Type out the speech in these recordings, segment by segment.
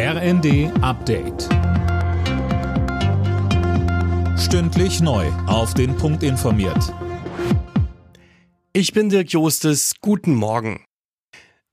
RND Update. Stündlich neu. Auf den Punkt informiert. Ich bin Dirk Jostes. Guten Morgen.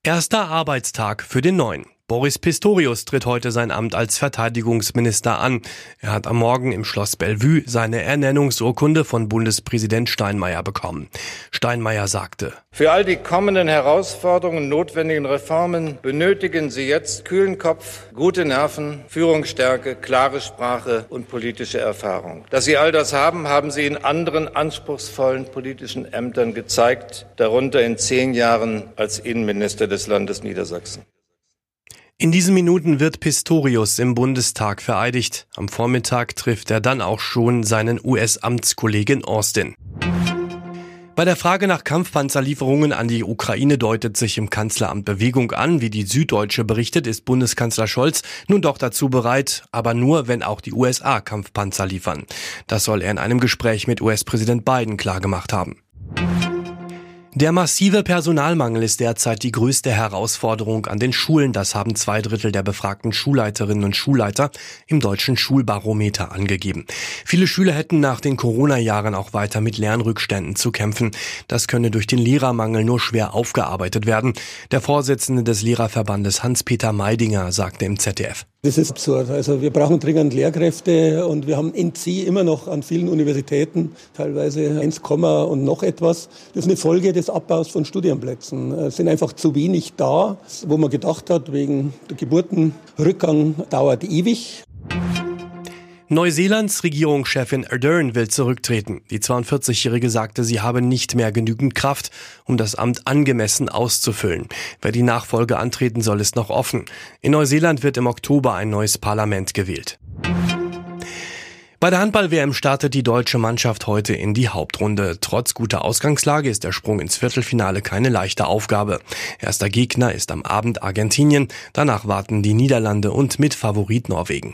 Erster Arbeitstag für den Neuen. Boris Pistorius tritt heute sein Amt als Verteidigungsminister an. Er hat am Morgen im Schloss Bellevue seine Ernennungsurkunde von Bundespräsident Steinmeier bekommen. Steinmeier sagte, Für all die kommenden Herausforderungen notwendigen Reformen benötigen Sie jetzt kühlen Kopf, gute Nerven, Führungsstärke, klare Sprache und politische Erfahrung. Dass Sie all das haben, haben Sie in anderen anspruchsvollen politischen Ämtern gezeigt, darunter in zehn Jahren als Innenminister des Landes Niedersachsen. In diesen Minuten wird Pistorius im Bundestag vereidigt. Am Vormittag trifft er dann auch schon seinen US-Amtskollegen Austin. Bei der Frage nach Kampfpanzerlieferungen an die Ukraine deutet sich im Kanzleramt Bewegung an. Wie die Süddeutsche berichtet, ist Bundeskanzler Scholz nun doch dazu bereit, aber nur, wenn auch die USA Kampfpanzer liefern. Das soll er in einem Gespräch mit US-Präsident Biden klargemacht haben. Der massive Personalmangel ist derzeit die größte Herausforderung an den Schulen. Das haben zwei Drittel der befragten Schulleiterinnen und Schulleiter im deutschen Schulbarometer angegeben. Viele Schüler hätten nach den Corona-Jahren auch weiter mit Lernrückständen zu kämpfen. Das könne durch den Lehrermangel nur schwer aufgearbeitet werden. Der Vorsitzende des Lehrerverbandes Hans-Peter Meidinger sagte im ZDF. Das ist absurd. Also wir brauchen dringend Lehrkräfte und wir haben NC immer noch an vielen Universitäten, teilweise 1, und noch etwas. Das ist eine Folge des Abbaus von Studienplätzen. Es sind einfach zu wenig da, wo man gedacht hat, wegen der Geburtenrückgang dauert ewig. Neuseelands Regierungschefin Ardern will zurücktreten. Die 42-Jährige sagte, sie habe nicht mehr genügend Kraft, um das Amt angemessen auszufüllen. Wer die Nachfolge antreten soll, ist noch offen. In Neuseeland wird im Oktober ein neues Parlament gewählt. Bei der Handball-WM startet die deutsche Mannschaft heute in die Hauptrunde. Trotz guter Ausgangslage ist der Sprung ins Viertelfinale keine leichte Aufgabe. Erster Gegner ist am Abend Argentinien, danach warten die Niederlande und Mitfavorit Norwegen.